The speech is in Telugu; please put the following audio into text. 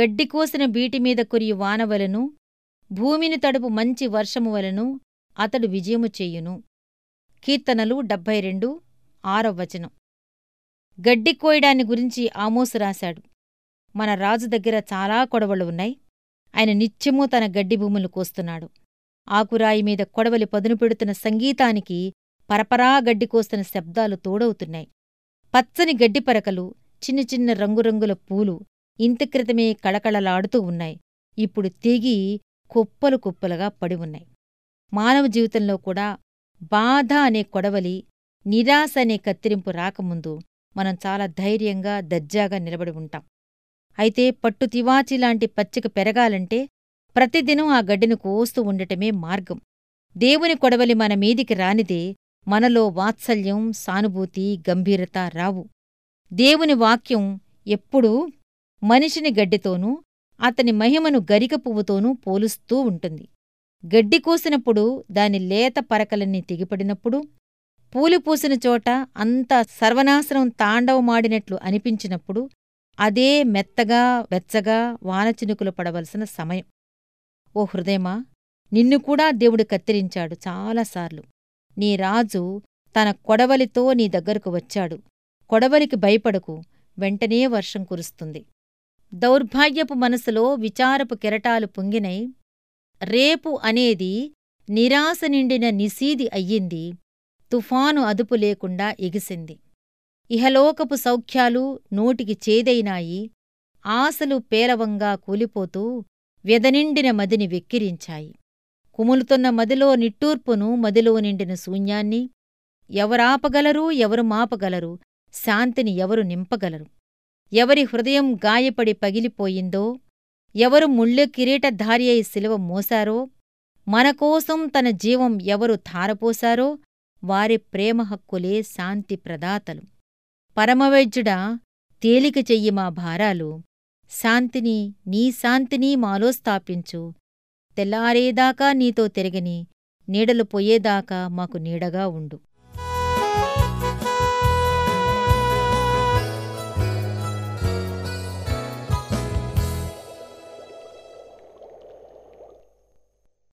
గడ్డి కోసిన బీటిమీద కురియు వానవలను భూమిని తడుపు మంచి వర్షము వలను అతడు విజయము చెయ్యును కీర్తనలు డెబ్భై రెండు ఆరవ వచనం. గడ్డి కోయడాన్ని గురించి ఆమోసు రాశాడు. మన రాజు దగ్గర చాలా కొడవలు ఉన్నాయి. ఆయన నిత్యమూ తన గడ్డి భూములు కోస్తున్నాడు. ఆకురాయి మీద కొడవలి పదును పెడుతున్న సంగీతానికి పరపరా గడ్డి కోస్తున్న శబ్దాలు తోడవుతున్నాయి. పచ్చని గడ్డి పరకలు చిన్న చిన్న రంగురంగుల పూలు ఇంత క్రితమే కళకళలాడుతూ ఉన్నాయి. ఇప్పుడు తెగి కుప్పలు కుప్పలుగా పడి ఉన్నాయి. మానవ జీవితంలో కూడా బాధ అనే కొడవలి నిరాశ అనే కత్తిరింపు రాకముందు మనం చాలా ధైర్యంగా దర్జాగా నిలబడి ఉంటాం. అయితే పట్టు తివాచీలాంటి పచ్చిక పెరగాలంటే ప్రతిదినం ఆ గడ్డిని కోస్తూ ఉండటమే మార్గం. దేవుని కొడవలి మన మీదికి రానిదే మనలో వాత్సల్యం సానుభూతి గంభీరత రావు. దేవుని వాక్యం ఎప్పుడూ మనిషిని గడ్డితోనూ అతని మహిమను గరిక పువ్వుతోనూ పోలుస్తూ ఉంటుంది. గడ్డి కోసినప్పుడు దాని లేత పరకలన్నీ తెగిపడినప్పుడు పూలు పూసిన చోట అంతా సర్వనాశనం తాండవమాడినట్లు అనిపించినప్పుడు అదే మెత్తగా వెచ్చగా వానచినుకులు పడవలసిన సమయం. ఓ హృదయమా నిన్ను కూడా దేవుడు కత్తిరించాడు చాలాసార్లు నీ రాజు తన కొడవలితో నీ దగ్గరకు వచ్చాడు. కొడవలికి భయపడకు వెంటనే వర్షం కురుస్తుంది. దౌర్భాగ్యపు మనసులో విచారపు కెరటాలు పొంగినై రేపు అనేది నిరాశ నిండిన నిసీది అయ్యింది తుఫాను అదుపు లేకుండా ఎగిసింది. ఇహలోకపు సౌఖ్యాలు నోటికి చేదైనాయి ఆశలు పేలవంగా కూలిపోతూ వెదనిండిన మదిని వెక్కిరించాయి. కుములుతున్న మదిలో నిట్టూర్పును మదిలో నిండిన శూన్యాన్ని ఎవరాపగలరు ఎవరు మాపగలరు శాంతిని ఎవరు నింపగలరు? ఎవరి హృదయం గాయపడి పగిలిపోయిందో ఎవరు ముళ్ళె కిరీటధారి అయి శిలువ మోశారో మనకోసం తన జీవం ఎవరు థారపోశారో వారి ప్రేమ హక్కులే శాంతి ప్రదాతలు. పరమవైద్యుడా తేలిక చెయ్యి మా భారాలు. శాంతిని నీ శాంతిని మాలో స్థాపించు తెల్లారేదాకా నీతో తిరగని నీడలు పోయేదాకా మాకు నీడగా ఉండు.